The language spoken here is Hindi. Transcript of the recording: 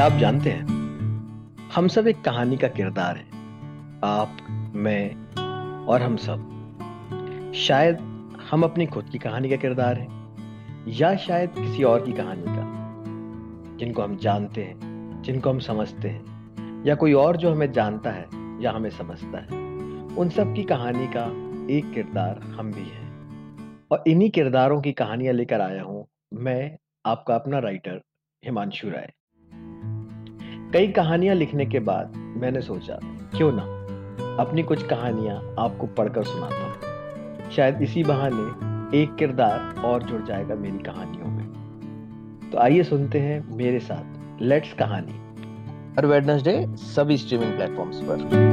क्या आप जानते हैं? हम सब एक कहानी का किरदार हैं। आप, मैं और हम सब। शायद हम अपनी खुद की कहानी का किरदार हैं, या शायद किसी और की कहानी का, जिनको हम जानते हैं, जिनको हम समझते हैं, या कोई और जो हमें जानता है, या हमें समझता है। उन सब की कहानी का एक किरदार हम भी हैं। और इन्हीं किरदारों की कहानियाँ लेकर आया हूँ मैं, आपका अपना राइटर हिमांशु राय। कई कहानियाँ लिखने के बाद मैंने सोचा, क्यों ना? अपनी कुछ कहानियाँ आपको पढ़कर सुनाता हूँ। शायद इसी बहाने एक किरदार और जुड़ जाएगा मेरी कहानियों में। तो आइए सुनते हैं मेरे साथ लेट्स कहानी। हर वेडनेसडे सभी स्ट्रीमिंग प्लेटफॉर्म्स पर।